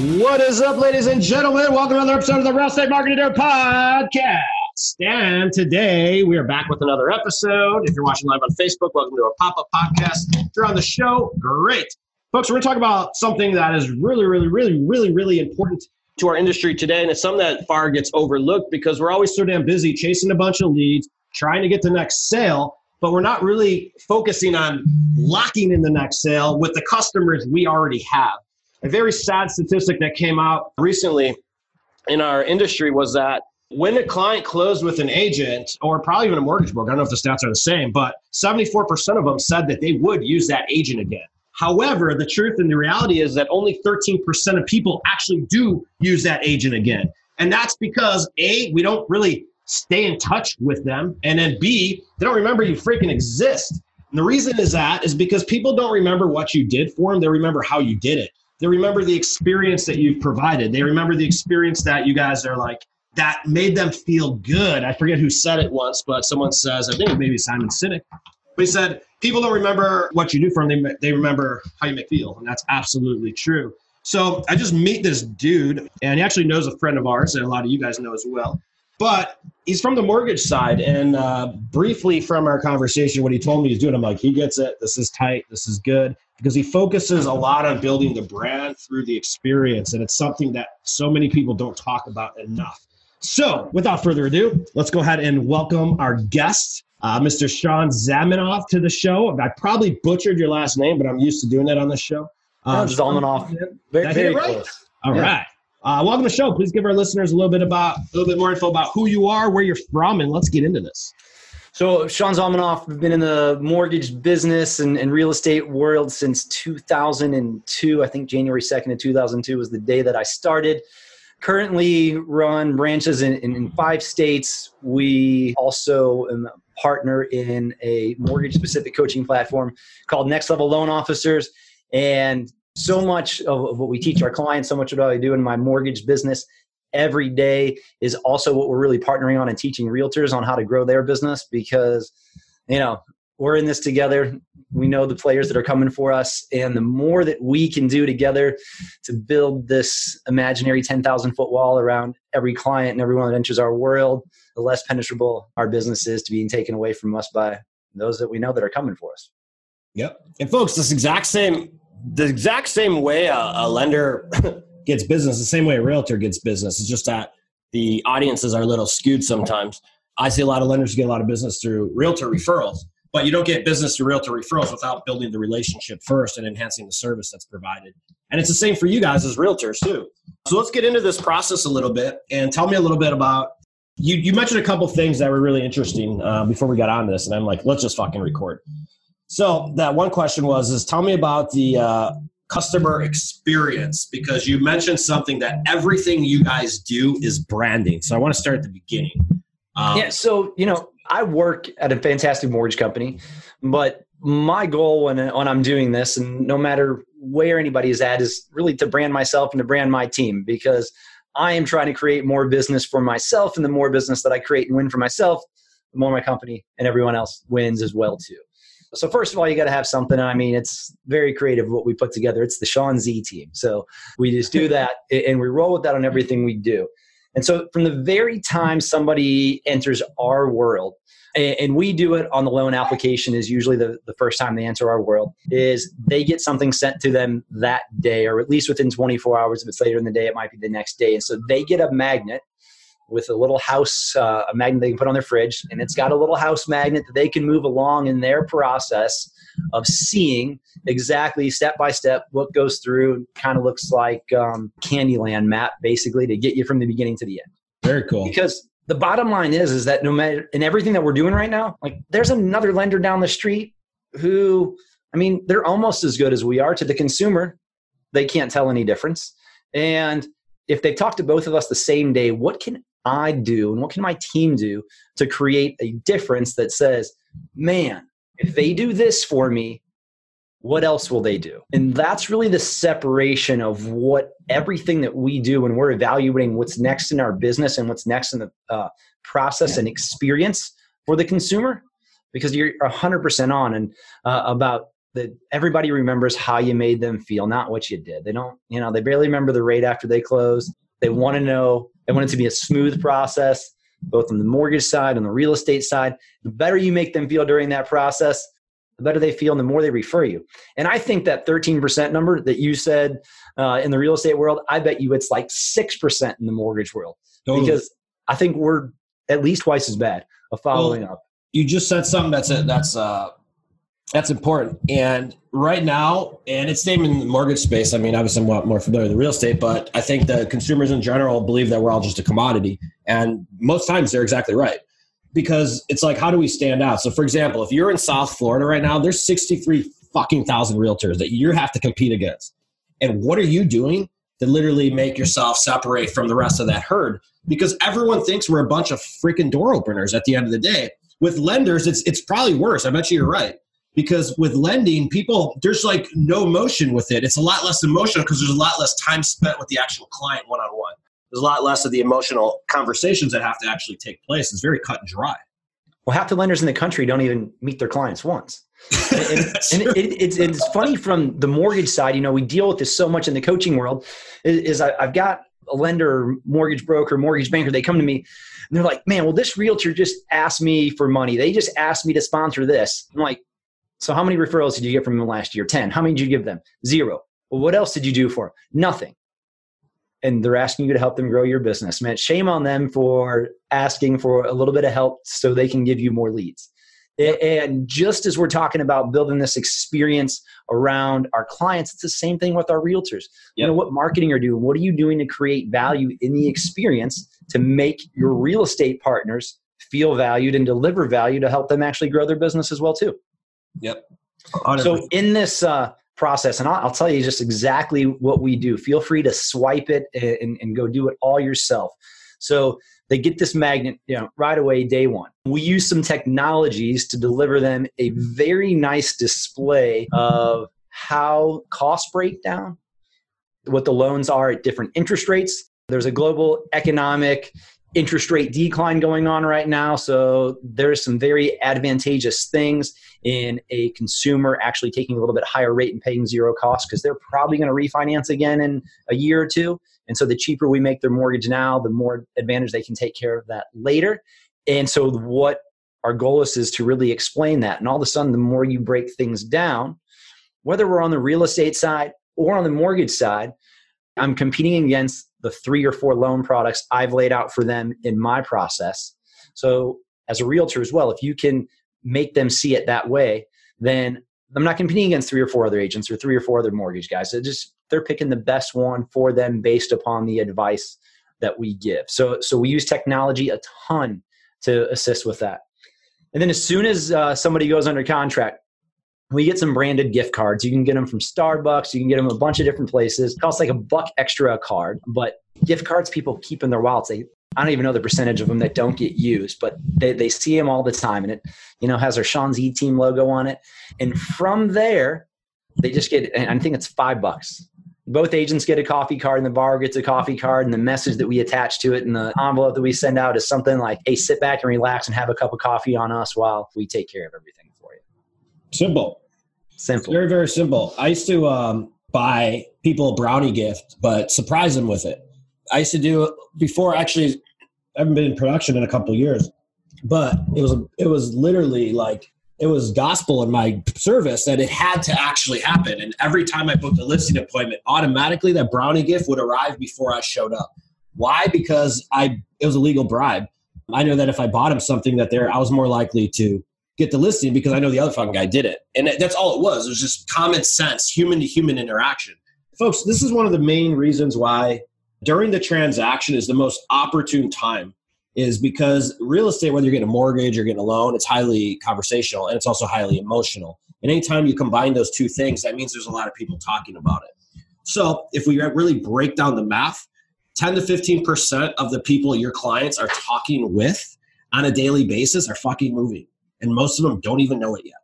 What is up, ladies and gentlemen? Welcome to another episode of the Real Estate Marketing Dude Podcast. And today we are back with another episode. If you're watching live on Facebook, welcome to our pop up podcast. If you're on the show, great. Folks, we're going to talk about something that is really, really, really, really, really important to our industry today. And it's something that far gets overlooked because we're always so damn busy chasing a bunch of leads, trying to get the next sale, but we're not really focusing on locking in the next sale with the customers we already have. A very sad statistic that came out recently in our industry was that when a client closed with an agent or probably even a mortgage broker, I don't know if the stats are the same, but 74% of them said that they would use that agent again. However, the truth and the reality is that only 13% of people actually do use that agent again. And that's because A, we don't really stay in touch with them. And then B, they don't remember you freaking exist. And the reason is that is because people don't remember what you did for them, they remember how you did it. They remember the experience that you've provided. They remember the experience that you guys are like, that made them feel good. I forget who said it once, but someone says, I think maybe Simon Sinek, but he said, people don't remember what you do for them, they, they remember how you make feel. And that's absolutely true. So I just meet this dude, and he actually knows a friend of ours, and a lot of you guys know as well. But he's from the mortgage side. And uh, briefly from our conversation, what he told me he's doing, I'm like, he gets it. This is tight. This is good. Because he focuses a lot on building the brand through the experience. And it's something that so many people don't talk about enough. So, without further ado, let's go ahead and welcome our guest, uh, Mr. Sean Zaminoff, to the show. I probably butchered your last name, but I'm used to doing that on the show. Um, no, Zaminoff. Very, very right? close. All yeah. right. Uh, welcome to the show. Please give our listeners a little bit about a little bit more info about who you are, where you're from, and let's get into this. So, Sean Zaminoff, I've been in the mortgage business and, and, real estate world since 2002. I think January 2nd of 2002 was the day that I started currently run branches in, in, in five states. We also partner in a mortgage specific coaching platform called Next Level Loan Officers. And so much of what we teach our clients, so much of what I do in my mortgage business every day is also what we're really partnering on and teaching realtors on how to grow their business because, you know, we're in this together. We know the players that are coming for us. And the more that we can do together to build this imaginary 10,000 foot wall around every client and everyone that enters our world, the less penetrable our business is to being taken away from us by those that we know that are coming for us. Yep. And folks, this exact same, the exact same way a, a lender gets business, the same way a realtor gets business. It's just that the audiences are a little skewed sometimes. I see a lot of lenders get a lot of business through realtor referrals but you don't get business through realtor referrals without building the relationship first and enhancing the service that's provided. And it's the same for you guys as realtors too. So let's get into this process a little bit and tell me a little bit about. You, you mentioned a couple things that were really interesting uh, before we got on this, and I'm like, let's just fucking record. So that one question was, is tell me about the uh, customer experience because you mentioned something that everything you guys do is branding. So I want to start at the beginning. Um, yeah. So you know, I work at a fantastic mortgage company, but my goal when, when I'm doing this, and no matter where anybody is at, is really to brand myself and to brand my team because I am trying to create more business for myself, and the more business that I create and win for myself, the more my company and everyone else wins as well too. So first of all, you got to have something. I mean, it's very creative what we put together. It's the Sean Z team. So we just do that and we roll with that on everything we do. And so from the very time somebody enters our world, and we do it on the loan application is usually the, the first time they enter our world is they get something sent to them that day or at least within 24 hours if it's later in the day it might be the next day and so they get a magnet with a little house uh, a magnet they can put on their fridge and it's got a little house magnet that they can move along in their process of seeing exactly step by step what goes through kind of looks like um, candyland map basically to get you from the beginning to the end very cool because the bottom line is is that no matter in everything that we're doing right now like there's another lender down the street who I mean, they're almost as good as we are to the consumer. They can't tell any difference. And if they talk to both of us the same day, what can I do and what can my team do to create a difference that says, man, if they do this for me, what else will they do? And that's really the separation of what everything that we do when we're evaluating what's next in our business and what's next in the uh, process and experience for the consumer. Because you're 100% on and uh, about that everybody remembers how you made them feel, not what you did. They don't, you know, they barely remember the rate after they close. They want to know, they want it to be a smooth process, both on the mortgage side and the real estate side. The better you make them feel during that process, the better they feel and the more they refer you. And I think that 13% number that you said uh, in the real estate world, I bet you it's like 6% in the mortgage world. Totally. Because I think we're at least twice as bad of following well, up. You just said something that's a, that's uh, that's important. And right now, and it's same in the mortgage space. I mean, obviously, I'm more familiar with the real estate, but I think the consumers in general believe that we're all just a commodity. And most times they're exactly right because it's like, how do we stand out? So, for example, if you're in South Florida right now, there's 63 fucking thousand realtors that you have to compete against. And what are you doing to literally make yourself separate from the rest of that herd? Because everyone thinks we're a bunch of freaking door openers at the end of the day. With lenders, it's it's probably worse. I bet you you're right. Because with lending, people there's like no emotion with it. It's a lot less emotional because there's a lot less time spent with the actual client one on one there's a lot less of the emotional conversations that have to actually take place. It's very cut and dry. Well, half the lenders in the country don't even meet their clients once. and, and it, it, it's, it's funny from the mortgage side, you know, we deal with this so much in the coaching world is, is I, I've got a lender, mortgage broker, mortgage banker, they come to me and they're like, man, well, this realtor just asked me for money. They just asked me to sponsor this. I'm like, so how many referrals did you get from them last year? 10. How many did you give them? Zero. Well, what else did you do for them? Nothing and they're asking you to help them grow your business. Man, shame on them for asking for a little bit of help so they can give you more leads. And just as we're talking about building this experience around our clients, it's the same thing with our realtors. Yep. You know, what marketing are doing? What are you doing to create value in the experience to make your real estate partners feel valued and deliver value to help them actually grow their business as well too? Yep. 100%. So in this uh, process. And I'll, I'll, tell you just exactly what we do. Feel free to swipe it and, and go do it all yourself. So they get this magnet you know, right away, day one. We use some technologies to deliver them a very nice display of how cost breakdown, what the loans are at different interest rates. There's a global economic interest rate decline going on right now. So there's some very advantageous things in a consumer actually taking a little bit higher rate and paying zero cost because they're probably going to refinance again in a year or two. And so the cheaper we make their mortgage now, the more advantage they can take care of that later. And so what our goal is is to really explain that. And all of a sudden, the more you break things down, whether we're on the real estate side or on the mortgage side, I'm competing against the three or four loan products I've laid out for them in my process. So, as a realtor as well, if you can make them see it that way, then I'm not competing against three or four other agents or three or four other mortgage guys. They're just they're picking the best one for them based upon the advice that we give. So, so we use technology a ton to assist with that. And then as soon as uh, somebody goes under contract, we get some branded gift cards. You can get them from Starbucks. You can get them a bunch of different places. It costs like a buck extra a card, but gift cards people keep in their wallets. They, I don't even know the percentage of them that don't get used, but they, they see them all the time. And it, you know, has our Sean Z team logo on it. And from there, they just get, I think it's five bucks. Both agents get a coffee card and the bar gets a coffee card and the message that we attach to it and the envelope that we send out is something like, hey, sit back and relax and have a cup of coffee on us while we take care of everything. Simple. Simple. Very, very simple. I used to um, buy people a brownie gift, but surprise them with it. I used to do it before actually I haven't been in production in a couple years, but it was it was literally like it was gospel in my service that it had to actually happen. And every time I booked a listing appointment, automatically that brownie gift would arrive before I showed up. Why? Because I it was a legal bribe. I know that if I bought him something that there I was more likely to get the listing because I know the other fucking guy did it. And that's all it was. It was just common sense, human to human interaction. Folks, this is one of the main reasons why during the transaction is the most opportune time is because real estate, whether you're getting a mortgage or getting a loan, it's highly conversational and it's also highly emotional. And anytime you combine those two things, that means there's a lot of people talking about it. So if we really break down the math, 10 to 15% of the people your clients are talking with on a daily basis are fucking moving. And most of them don't even know it yet.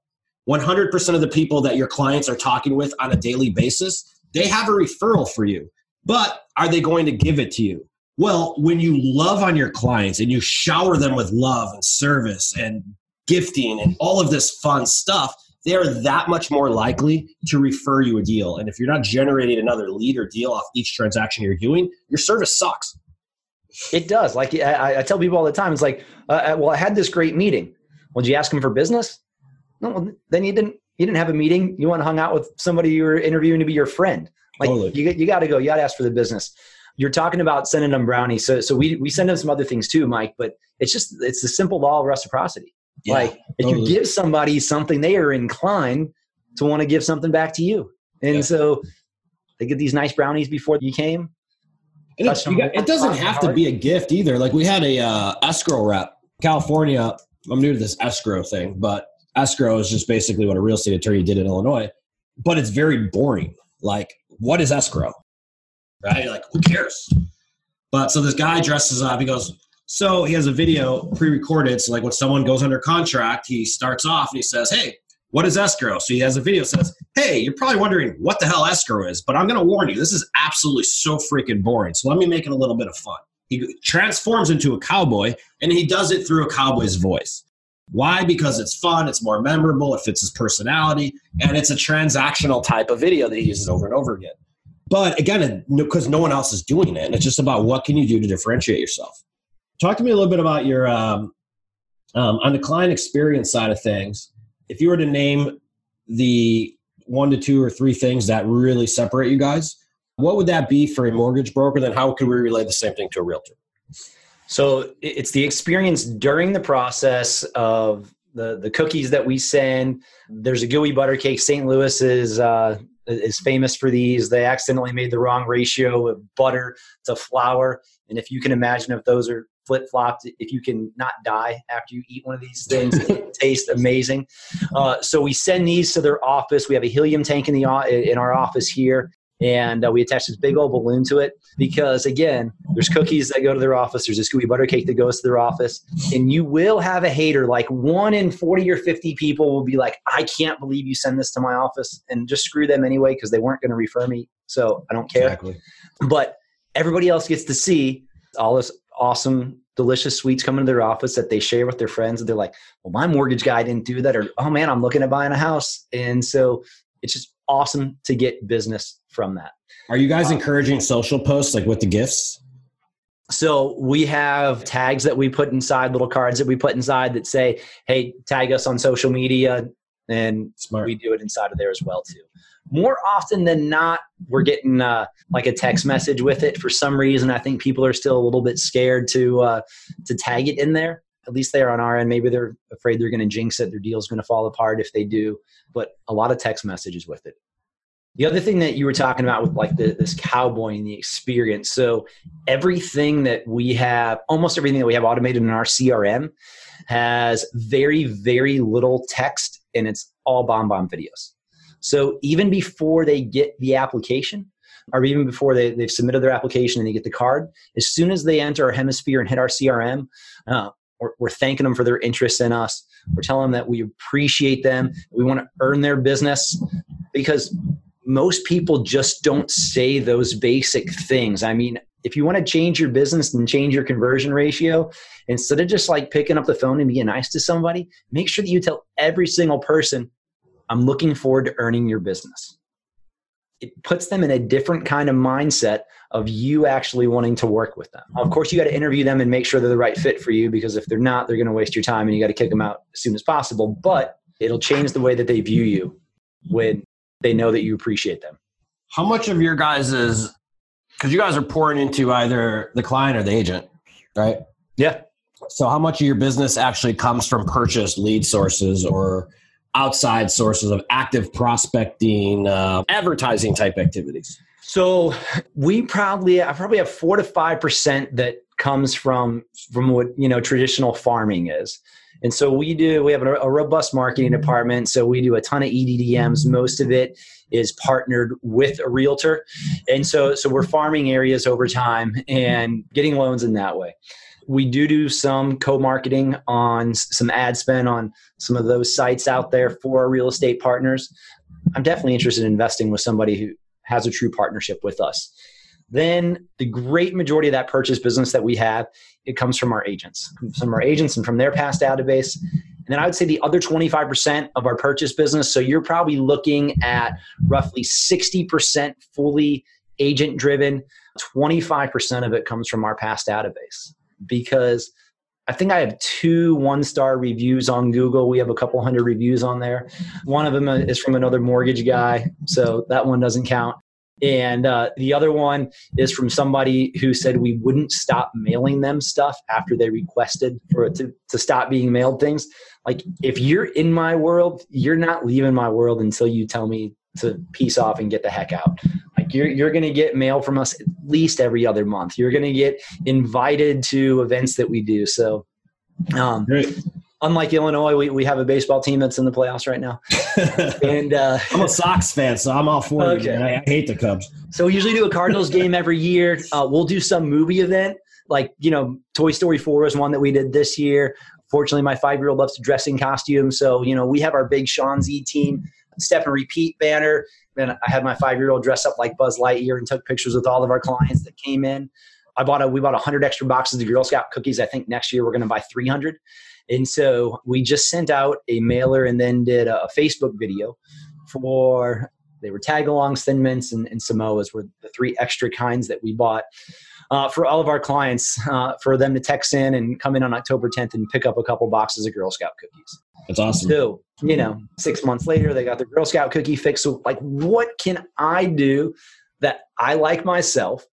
100% of the people that your clients are talking with on a daily basis, they have a referral for you. But are they going to give it to you? Well, when you love on your clients and you shower them with love and service and gifting and all of this fun stuff, they are that much more likely to refer you a deal. And if you're not generating another lead or deal off each transaction you're doing, your service sucks. It does. Like I, I tell people all the time, it's like, uh, uh well, I had this great meeting. Well, did you ask them for business? No, well, then you didn't. You didn't have a meeting. You went and hung out with somebody you were interviewing to be your friend. Like totally. you, you got to go. You got to ask for the business. You're talking about sending them brownies. So, so we we send them some other things too, Mike. But it's just it's the simple law of reciprocity. Yeah, like if totally. you give somebody something, they are inclined to want to give something back to you. And yeah. so they get these nice brownies before you came. It, got, it doesn't have to be a gift either. Like we had a uh, escrow rep, California. I'm new to this escrow thing, but escrow is just basically what a real estate attorney did in Illinois. But it's very boring. Like, what is escrow? Right? like, who cares? But so this guy dresses up. He goes, so he has a video pre-recorded. So like when someone goes under contract, he starts off and he says, "Hey, what is escrow?" So he has a video says, "Hey, you're probably wondering what the hell escrow is, but I'm going to warn you, this is absolutely so freaking boring. So let me make it a little bit of fun." He transforms into a cowboy and he does it through a cowboy's voice. Why? Because it's fun, it's more memorable, it fits his personality, and it's a transactional type of video that he uses over and over again. But again, because no one else is doing it, and it's just about what can you do to differentiate yourself. Talk to me a little bit about your um, um, on the client experience side of things. If you were to name the one to two or three things that really separate you guys, what would that be for a mortgage broker? Then how could we relay the same thing to a realtor? So it's the experience during the process of the the cookies that we send. There's a gooey butter cake. St. Louis is uh, is famous for these. They accidentally made the wrong ratio of butter to flour, and if you can imagine if those are flip flopped. If you can not die after you eat one of these things, it tastes amazing. Uh, so we send these to their office. We have a helium tank in the in our office here, and uh, we attach this big old balloon to it because again, there's cookies that go to their office. There's a gooey butter cake that goes to their office, and you will have a hater. Like one in forty or fifty people will be like, "I can't believe you send this to my office," and just screw them anyway because they weren't going to refer me. So I don't care. Exactly. But everybody else gets to see all this awesome, delicious sweets come into their office that they share with their friends. And they're like, well, my mortgage guy didn't do that. Or, oh man, I'm looking at buying a house. And so it's just awesome to get business from that. Are you guys encouraging social posts like with the gifts? So we have tags that we put inside, little cards that we put inside that say, "Hey, tag us on social media," and Smart. we do it inside of there as well too more often than not, we're getting uh, like a text message with it. For some reason, I think people are still a little bit scared to uh, to tag it in there. At least they are on our end. Maybe they're afraid they're going to jinx it. Their deal's going to fall apart if they do. But a lot of text messages with it. The other thing that you were talking about with like the, this cowboy and the experience. So everything that we have, almost everything that we have automated in our CRM, has very very little text, and it's all BombBomb videos. So even before they get the application, or even before they, they've submitted their application and they get the card, as soon as they enter our hemisphere and hit our CRM, uh, we're, we're, thanking them for their interest in us. We're telling them that we appreciate them. We want to earn their business because most people just don't say those basic things. I mean, if you want to change your business and change your conversion ratio, instead of just like picking up the phone and being nice to somebody, make sure that you tell every single person I'm looking forward to earning your business. It puts them in a different kind of mindset of you actually wanting to work with them. Of course, you got to interview them and make sure they're the right fit for you because if they're not, they're going to waste your time and you got to kick them out as soon as possible. But it'll change the way that they view you when they know that you appreciate them. How much of your guys is because you guys are pouring into either the client or the agent, right? Yeah. So, how much of your business actually comes from purchased lead sources or outside sources of active prospecting, uh, advertising type activities? So we probably I probably have four to five percent that comes from from what you know traditional farming is, And so we do, we have a, a, robust marketing mm-hmm. department. So we do a ton of EDDMs. Mm-hmm. Most of it is partnered with a realtor. And so, so we're farming areas over time and getting loans in that way. We do do some co-marketing on some ad spend on some of those sites out there for our real estate partners. I'm definitely interested in investing with somebody who has a true partnership with us. Then the great majority of that purchase business that we have, it comes from our agents, from our agents and from their past database. And then I would say the other 25% of our purchase business. So you're probably looking at roughly 60% fully agent driven, 25% of it comes from our past database because I think I have two one star reviews on Google. We have a couple hundred reviews on there. One of them is from another mortgage guy, so that one doesn't count. And uh, the other one is from somebody who said we wouldn't stop mailing them stuff after they requested for it to, to stop being mailed things. Like, if you're in my world, you're not leaving my world until you tell me to peace off and get the heck out. Like, you're, you're going to get mail from us at least every other month. You're going to get invited to events that we do. So, um, unlike Illinois, we, we have a baseball team that's in the playoffs right now. and uh, I'm a Sox fan, so I'm all for okay. it. I, I, hate the Cubs. So we usually do a Cardinals game every year. Uh, we'll do some movie event, like you know, Toy Story Four is one that we did this year. Fortunately, my five year old loves to dress in costume, so you know we have our big Sean Z team step and repeat banner. And I had my five year old dress up like Buzz Lightyear and took pictures with all of our clients that came in. I bought a we bought hundred extra boxes of Girl Scout cookies. I think next year we're going to buy three hundred. And so we just sent out a mailer and then did a Facebook video for they were Tagalongs, thin mints, and, and Samoas were the three extra kinds that we bought uh, for all of our clients uh, for them to text in and come in on October 10th and pick up a couple boxes of Girl Scout cookies. That's awesome. So, you know, six months later, they got their Girl Scout cookie fix. So, like, what can I do that I like myself?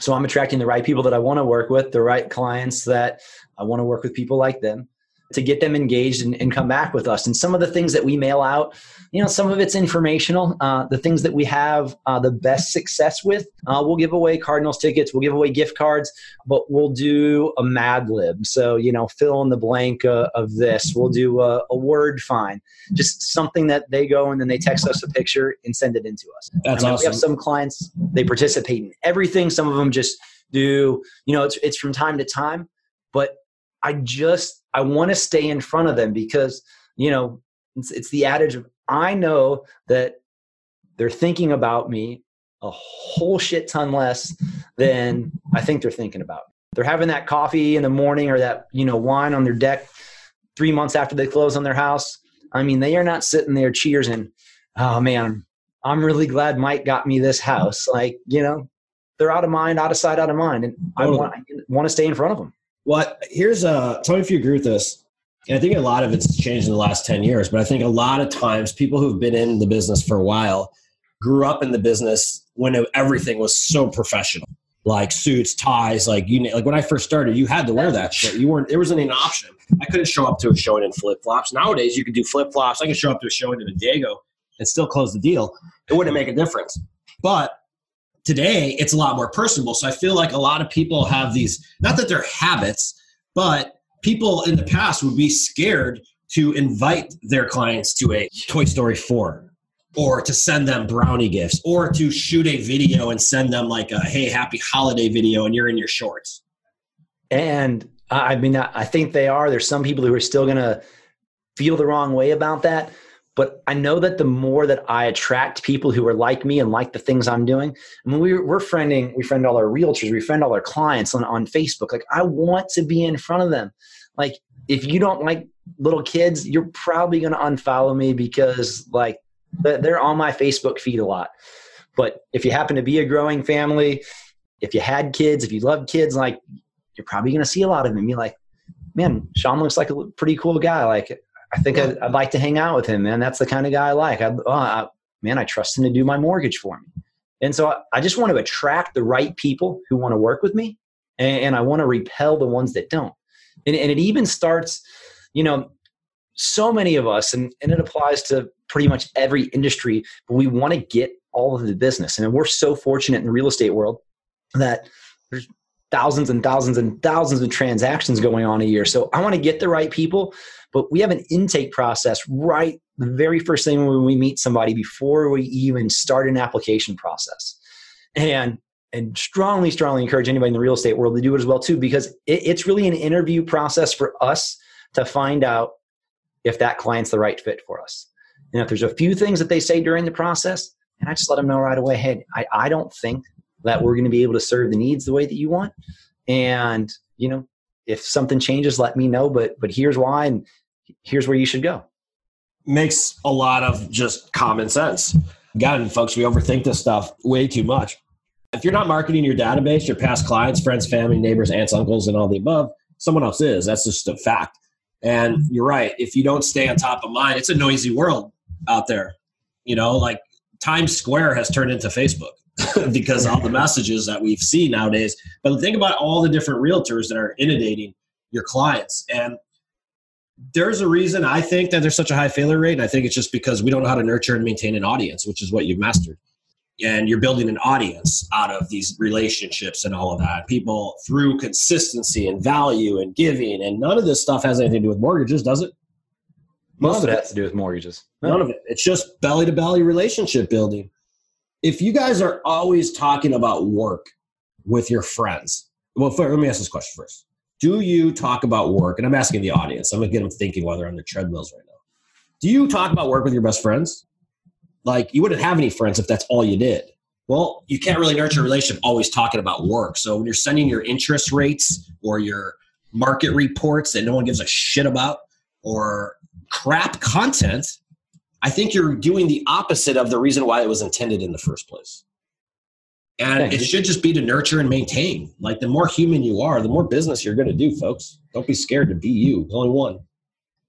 So I'm attracting the right people that I want to work with, the right clients that I want to work with people like them to get them engaged and, and, come back with us. And some of the things that we mail out, you know, some of it's informational. Uh, the things that we have uh, the best success with, uh, we'll give away Cardinals tickets, we'll give away gift cards, but we'll do a Mad Lib. So, you know, fill in the blank uh, of this. We'll do a, a, word find, just something that they go and then they text us a picture and send it into us. That's I mean, awesome. We have some clients, they participate in everything. Some of them just do, you know, it's, it's from time to time, but I just I want to stay in front of them because you know it's, it's the adage of I know that they're thinking about me a whole shit ton less than I think they're thinking about. They're having that coffee in the morning or that you know wine on their deck three months after they close on their house. I mean, they are not sitting there cheering. Oh man, I'm really glad Mike got me this house. Like you know, they're out of mind, out of sight, out of mind, and I want I want to stay in front of them. Well, here's a tell me if you agree with this. And I think a lot of it's changed in the last 10 years, but I think a lot of times people who've been in the business for a while grew up in the business when everything was so professional. Like suits, ties, like you like when I first started, you had to wear that shit. You weren't there wasn't an option. I couldn't show up to a showing in flip flops. Nowadays you can do flip flops. I can show up to a showing in Diego and still close the deal. It wouldn't make a difference. But today it's a lot more personable. So I feel like a lot of people have these, not that they're habits, but people in the past would be scared to invite their clients to a Toy Story 4 or to send them brownie gifts or to shoot a video and send them like a hey happy holiday video and you're in your shorts. And i mean i think they are. There's some people who are still going to feel the wrong way about that but I know that the more that I attract people who are like me and like the things I'm doing, I mean, we're, we're friending, we friend all our realtors, we friend all our clients on, on Facebook. Like, I want to be in front of them. Like, if you don't like little kids, you're probably going to unfollow me because, like, they're on my Facebook feed a lot. But if you happen to be a growing family, if you had kids, if you love kids, like, you're probably going to see a lot of them. You're like, man, Sean looks like a pretty cool guy. Like, I think I'd, I'd, like to hang out with him, man. That's the kind of guy I like. I, oh, I, man, I trust him to do my mortgage for me. And so I, I just want to attract the right people who want to work with me, and, and I want to repel the ones that don't. And, and it even starts, you know, so many of us, and, and it applies to pretty much every industry, but we want to get all of the business. And we're so fortunate in the real estate world that thousands and thousands and thousands of transactions going on a year. So I want to get the right people, but we have an intake process right the very first thing when we meet somebody before we even start an application process. And and strongly, strongly encourage anybody in the real estate world to do it as well too, because it, it's really an interview process for us to find out if that client's the right fit for us. And if there's a few things that they say during the process, and I just let them know right away, hey, I, I don't think that we're going to be able to serve the needs the way that you want. And, you know, if something changes, let me know, but but here's why and here's where you should go. Makes a lot of just common sense. Again, folks, we overthink this stuff way too much. If you're not marketing your database, your past clients, friends, family, neighbors, aunts, uncles, and all the above, someone else is. That's just a fact. And you're right. If you don't stay on top of mind, it's a noisy world out there. You know, like Times Square has turned into Facebook because all the messages that we've seen nowadays. But think about all the different realtors that are inundating your clients. And there's a reason I think that there's such a high failure rate. And I think it's just because we don't know how to nurture and maintain an audience, which is what you've mastered. And you're building an audience out of these relationships and all of that. People through consistency and value and giving. And none of this stuff has anything to do with mortgages, does it? Most of it has to do with mortgages. None of it. It's just belly to belly relationship building. If you guys are always talking about work with your friends, well, let me ask this question first. Do you talk about work? And I'm asking the audience. I'm to get them thinking while they're on their treadmills right now. Do you talk about work with your best friends? Like, you wouldn't have any friends if that's all you did. Well, you can't really nurture a relationship always talking about work. So when you're sending your interest rates or your market reports that no one gives a shit about, or crap content, I think you're doing the opposite of the reason why it was intended in the first place. And it should just be to nurture and maintain. Like the more human you are, the more business you're going to do, folks. Don't be scared to be you. There's only one.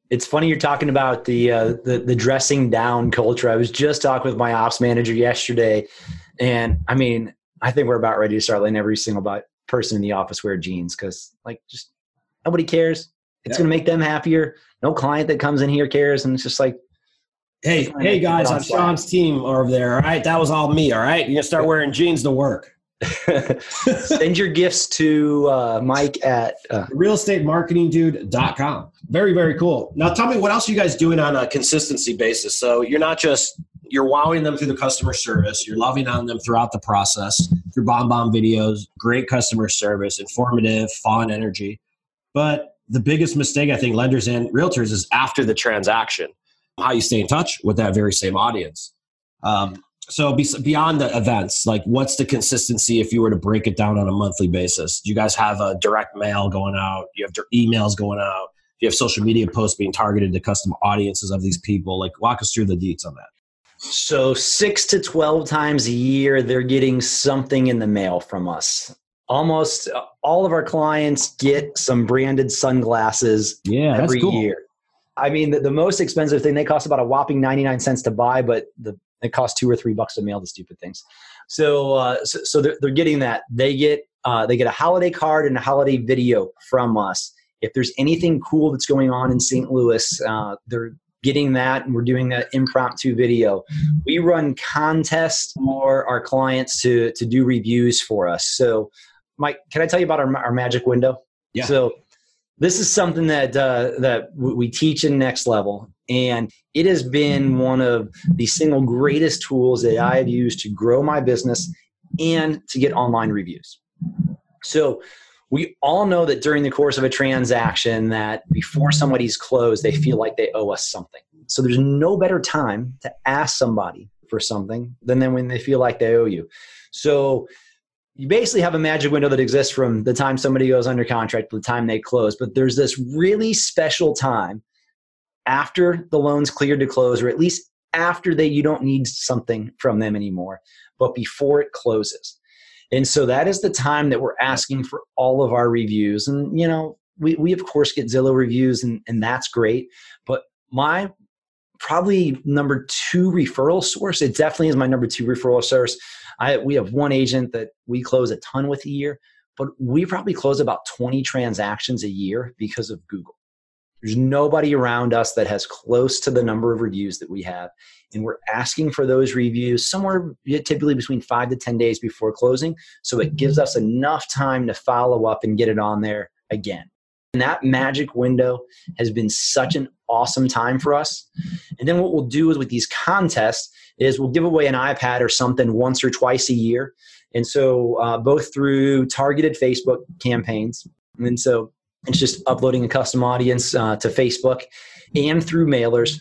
It's funny you're talking about the, uh, the the dressing down culture. I was just talking with my ops manager yesterday, and I mean, I think we're about ready to start letting every single person in the office wear jeans because, like, just nobody cares. It's yeah. going to make them happier. No client that comes in here cares, and it's just like, hey, hey guys, on Sean's team over there. All right, that was all me. All right, you're gonna start wearing jeans to work. Send your gifts to uh, Mike at uh, realestatemarketingdude.com. Very, very cool. Now, tell me what else are you guys doing on a consistency basis? So you're not just you're wowing them through the customer service. You're loving on them throughout the process through BombBomb videos, great customer service, informative, fun, energy. But the biggest mistake I think lenders and realtors is after the transaction, how you stay in touch with that very same audience. Um, so be, beyond the events, like what's the consistency if you were to break it down on a monthly basis? Do you guys have a direct mail going out? Do you have emails going out? Do you have social media posts being targeted to custom audiences of these people? Like walk us through the deets on that. So six to 12 times a year, they're getting something in the mail from us almost all of our clients get some branded sunglasses yeah, every cool. year. I mean, the, the, most expensive thing they cost about a whopping 99 cents to buy, but the, it costs two or three bucks to mail the stupid things. So, uh, so, so, they're, they're getting that. They get, uh, they get a holiday card and a holiday video from us. If there's anything cool that's going on in St. Louis, uh, they're getting that and we're doing that impromptu video. We run contests for our clients to, to do reviews for us. So Mike, can I tell you about our, our magic window? Yeah. So this is something that uh, that we teach in Next Level, and it has been one of the single greatest tools that I have used to grow my business and to get online reviews. So we all know that during the course of a transaction that before somebody's closed they feel like they owe us something so there's no better time to ask somebody for something than then when they feel like they owe you so you basically have a magic window that exists from the time somebody goes under contract to the time they close. But there's this really special time after the loan's cleared to close, or at least after they you don't need something from them anymore, but before it closes. And so that is the time that we're asking for all of our reviews. And you know, we, we of course get Zillow reviews and, and that's great. But my probably number two referral source, it definitely is my number two referral source I we have one agent that we close a ton with a year, but we probably close about 20 transactions a year because of Google. There's nobody around us that has close to the number of reviews that we have. And we're asking for those reviews somewhere typically between five to 10 days before closing. So it mm-hmm. gives us enough time to follow up and get it on there again. And that magic window has been such an awesome time for us. And then what we'll do is with these contests is we'll give away an iPad or something once or twice a year. And so uh, both through targeted Facebook campaigns. And so it's just uploading a custom audience uh, to Facebook and through mailers,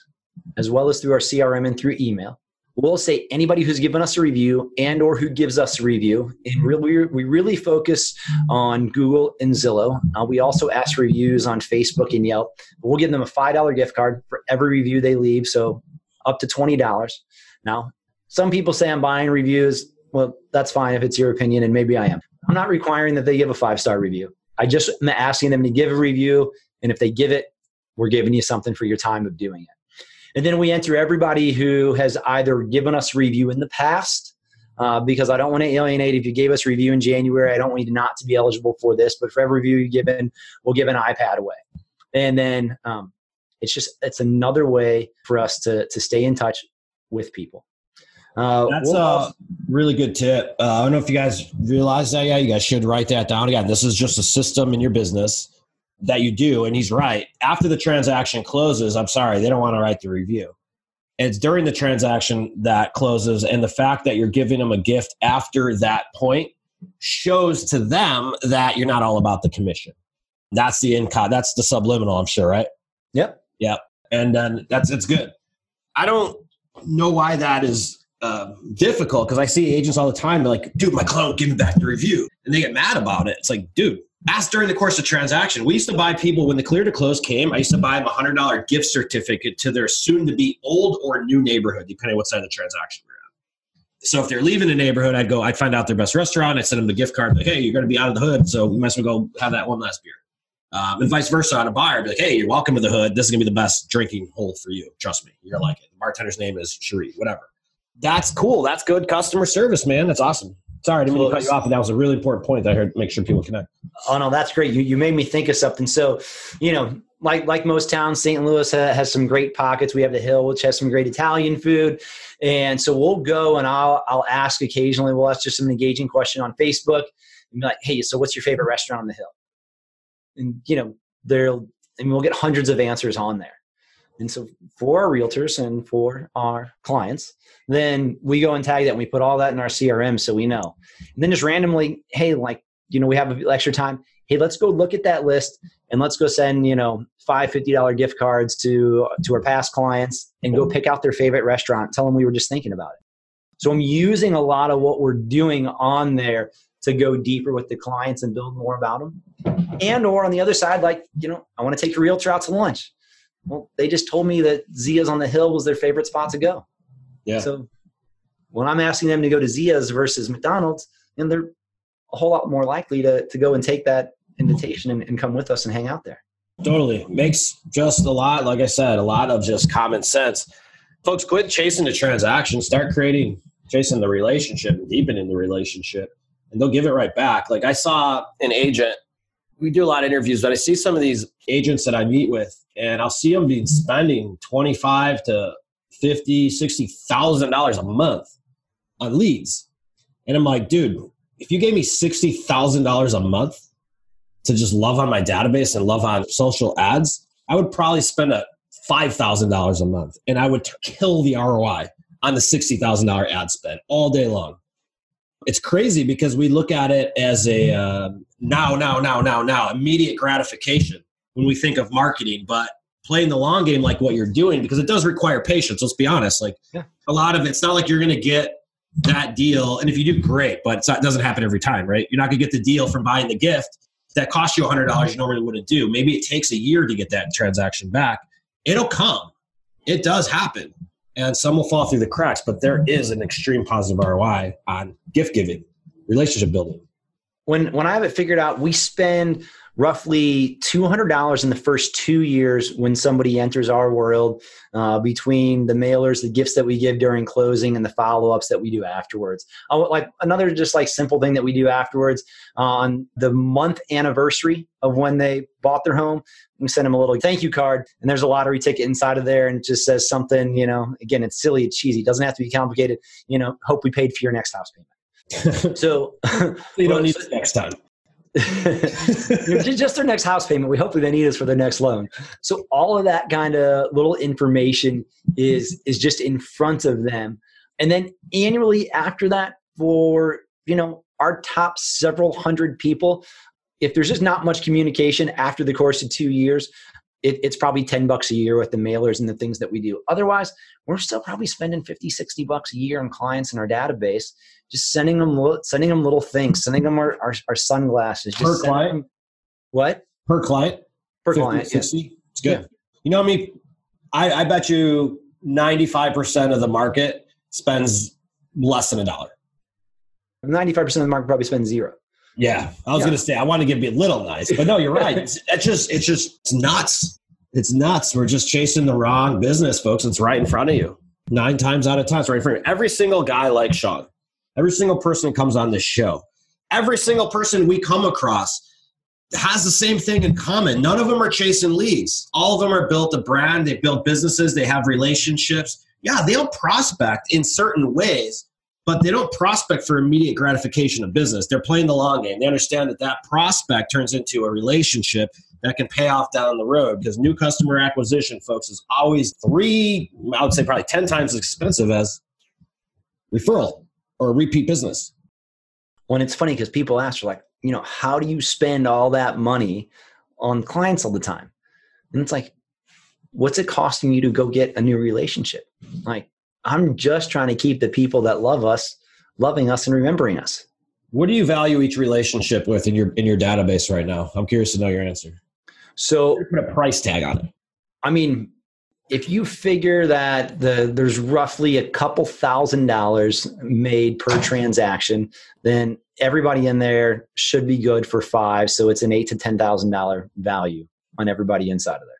as well as through our CRM and through email. We'll say anybody who's given us a review and or who gives us a review. And really, we really focus on Google and Zillow. Uh, we also ask reviews on Facebook and Yelp. We'll give them a $5 gift card for every review they leave, so up to $20. Now, some people say I'm buying reviews. Well, that's fine if it's your opinion, and maybe I am. I'm not requiring that they give a five star review. I just am asking them to give a review, and if they give it, we're giving you something for your time of doing it. And then we enter everybody who has either given us review in the past, uh, because I don't want to alienate. If you gave us review in January, I don't want you not to be eligible for this. But for every review you give in, we'll give an iPad away. And then um, it's just it's another way for us to to stay in touch with people. Uh, That's a really good tip. Uh, I don't know if you guys realize that. Yeah, you guys should write that down. Again, this is just a system in your business that you do. And he's right. After the transaction closes, I'm sorry, they don't want to write the review. It's during the transaction that closes, and the fact that you're giving them a gift after that point shows to them that you're not all about the commission. That's the income. That's the subliminal. I'm sure, right? Yep. Yep. And then that's it's good. I don't know why that is uh, difficult because I see agents all the time. They're like, dude, my client won't give me back the review. And they get mad about it. It's like, dude, ask during the course of transaction. We used to buy people when the clear to close came. I used to buy them a hundred dollar gift certificate to their soon to be old or new neighborhood, depending on what side of the transaction we're at. So if they're leaving the neighborhood, I'd go, I'd find out their best restaurant. I'd send them the gift card, like, hey, you're going to be out of the hood, so we might as well go have that one last beer. Um, and vice versa on a buyer, be like, hey, you're welcome to the hood. This is going to be the best drinking hole for you. Trust me, you're like it. The bartender's name is Cherie, whatever that's cool. That's good customer service, man. That's awesome. Sorry, I didn't mean to cut you off, but that was a really important point that I heard. Make sure people connect. Oh no, that's great. You you made me think of something. So, you know, like like most towns, St. Louis has some great pockets. We have the Hill, which has some great Italian food, and so we'll go and I'll I'll ask occasionally. We'll ask just an engaging question on Facebook and be like, "Hey, so what's your favorite restaurant on the Hill?" And you know, there and we'll get hundreds of answers on there. And so for our realtors and for our clients, then we go and tag that and we put all that in our CRM so we know. And then just randomly, hey, like, you know, we have a extra time. Hey, let's go look at that list and let's go send, you know, five $50 gift cards to to our past clients and go pick out their favorite restaurant. Tell them we were just thinking about it. So I'm using a lot of what we're doing on there to go deeper with the clients and build more about them. And or on the other side, like, you know, I want to take a realtor out to lunch. Well, they just told me that Zia's on the Hill was their favorite spot to go. Yeah. So when I'm asking them to go to Zia's versus McDonald's, and they're a whole lot more likely to, to go and take that invitation and, and come with us and hang out there. Totally. Makes just a lot, like I said, a lot of just common sense. Folks, quit chasing the transaction, start creating, chasing the relationship and deepening the relationship, and they'll give it right back. Like I saw an agent, we do a lot of interviews, but I see some of these agents that I meet with, and I'll see them being spending 25 to fifty, sixty thousand dollars a month on leads. And I'm like, dude, if you gave me sixty thousand dollars a month to just love on my database and love on social ads, I would probably spend a five thousand dollars a month, and I would kill the ROI on the sixty thousand dollar ad spend all day long. It's crazy because we look at it as a uh, now, now, now, now, now immediate gratification when we think of marketing, but playing the long game like what you're doing because it does require patience. Let's be honest. Like yeah. a lot of it's not like you're going to get that deal, and if you do, great, but not, it doesn't happen every time, right? You're not going to get the deal from buying the gift that cost you hundred dollars you normally wouldn't do. Maybe it takes a year to get that transaction back. It'll come. It does happen, and some will fall through the cracks. But there is an extreme positive ROI on gift giving, relationship building. When when I have it figured out, we spend roughly $200 in the first two years when somebody enters our world uh, between the mailers the gifts that we give during closing and the follow-ups that we do afterwards. Uh, like another just like simple thing that we do afterwards on the month anniversary of when they bought their home we send them a little thank you card and there's a lottery ticket inside of there and it just says something you know again it's silly it's cheesy it doesn't have to be complicated you know hope we paid for your next house payment. So you don't need this next time just their next house payment. We hopefully they need us for their next loan. So all of that kind of little information is is just in front of them. And then annually after that, for you know our top several hundred people, if there's just not much communication after the course of two years, it, it's probably 10 bucks a year with the mailers and the things that we do. Otherwise, we're still probably spending 50, 60 bucks a year on clients in our database, just sending them, sending them little things, sending them our, our, our sunglasses. per client? Them, what? Per client? Per 50, client. 60? Yeah. It's good. Yeah. You know, I mean, I, I bet you 95% of the market spends less than a dollar. 95% of the market probably spends zero. Yeah, I was yeah. gonna say I want to give you a little nice, but no, you're right. It's, it's just it's just it's nuts. It's nuts. We're just chasing the wrong business, folks. It's right in front of you. Nine times out of ten, it's right in front of you. Every single guy like Sean, every single person comes on this show, every single person we come across has the same thing in common. None of them are chasing leads. All of them are built a brand. They build businesses. They have relationships. Yeah, they'll prospect in certain ways, but they don't prospect for immediate gratification of business. They're playing the long game. They understand that that prospect turns into a relationship that can pay off down the road because new customer acquisition, folks, is always three, I would say probably 10 times as expensive as referral or repeat business. When it's funny because people ask, like, you know, how do you spend all that money on clients all the time? And it's like, what's it costing you to go get a new relationship? Like, I'm just trying to keep the people that love us loving us and remembering us. What do you value each relationship with in your in your database right now? I'm curious to know your answer. So put a price tag on it. I mean, if you figure that the there's roughly a couple thousand dollars made per transaction, then everybody in there should be good for five. So it's an eight to ten thousand dollar value on everybody inside of there.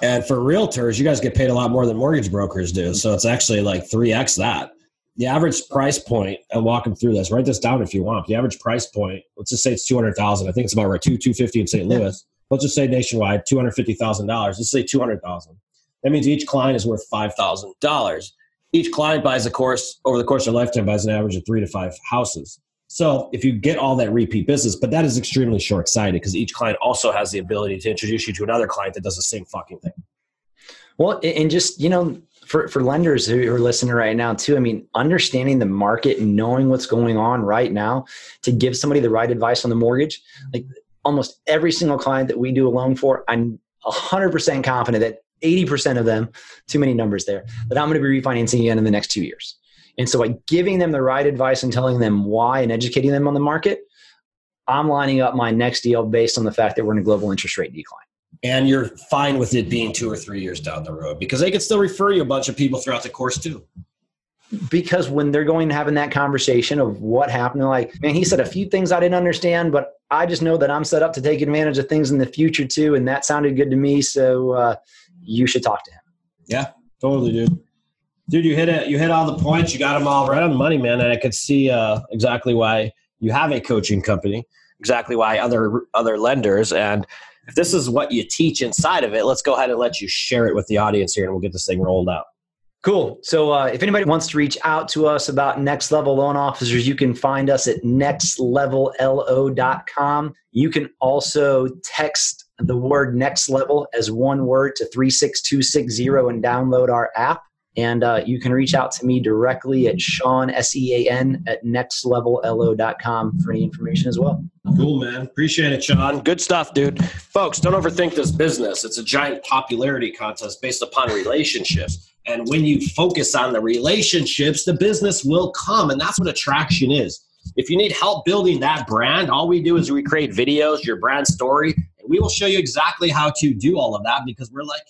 And for realtors, you guys get paid a lot more than mortgage brokers do. So it's actually like 3x that. The average price point, and walk them through this. Write this down if you want. The average price point, let's just say it's 200,000. I think it's about right, two, 250 in St. Louis. Let's just say nationwide, $250,000. Let's say 200,000. That means each client is worth $5,000. Each client buys a course over the course of their lifetime buys an average of three to five houses. So if you get all that repeat business, but that is extremely short sighted because each client also has the ability to introduce you to another client that does the same fucking thing. Well, and just, you know, for, for lenders who are listening right now too, I mean, understanding the market and knowing what's going on right now to give somebody the right advice on the mortgage, like almost every single client that we do a loan for, I'm 100% confident that 80% of them, too many numbers there, that I'm going to be refinancing again in the next two years. And so by giving them the right advice and telling them why and educating them on the market, I'm lining up my next deal based on the fact that we're in a global interest rate decline. And you're fine with it being two or three years down the road because they can still refer you a bunch of people throughout the course too. Because when they're going to having that conversation of what happened, like, man, he said a few things I didn't understand, but I just know that I'm set up to take advantage of things in the future too, and that sounded good to me. So uh, you should talk to him. Yeah, totally, dude dude, you hit it. You hit all the points. You got them all right on the money, man. And I could see uh, exactly why you have a coaching company. Exactly why other other lenders. And if this is what you teach inside of it, let's go ahead and let you share it with the audience here, and we'll get this thing rolled out. Cool. So, uh, if anybody wants to reach out to us about Next Level Loan Officers, you can find us at nextlevello.com. You can also text the word next level as one word to 36260 and download our app. And uh, you can reach out to me directly at Sean, S E A N, at nextlevello.com for any information as well. Cool, man. Appreciate it, Sean. Good stuff, dude. Folks, don't overthink this business. It's a giant popularity contest based upon relationships. And when you focus on the relationships, the business will come. And that's what attraction is. If you need help building that brand, all we do is we create videos, your brand story, and we will show you exactly how to do all of that because we're like,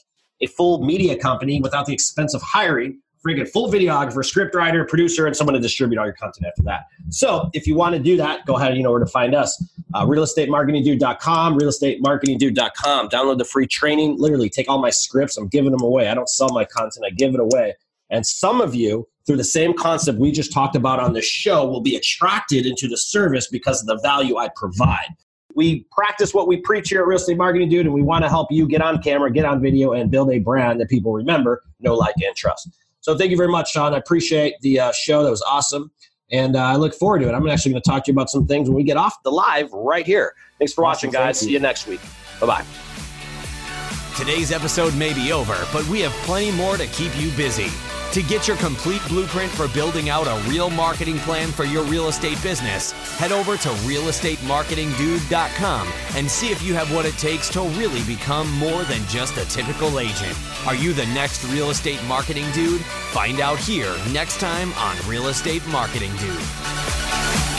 a full media company without the expense of hiring freaking full videographer, script writer, producer, and someone to distribute all your content after that. So if you want to do that, go ahead. You know where to find us. Uh, realestatemarketingdude.com, realestatemarketingdude.com. Download the free training. Literally, take all my scripts. I'm giving them away. I don't sell my content. I give it away. And some of you, through the same concept we just talked about on the show, will be attracted into the service because of the value I provide. We practice what we preach here at Real Estate Marketing Dude, and we want to help you get on camera, get on video, and build a brand that people remember, know, like, and trust. So thank you very much, Sean. I appreciate the uh, show. That was awesome. And uh, I look forward to it. I'm actually going to talk to you about some things when we get off the live right here. Thanks for watching, guys. See you next week. Bye bye. Today's episode may be over, but we have plenty more to keep you busy. To get your complete blueprint for building out a real marketing plan for your real estate business, head over to realestatemarketingdude.com and see if you have what it takes to really become more than just a typical agent. Are you the next real estate marketing dude? Find out here next time on Real Estate Marketing Dude.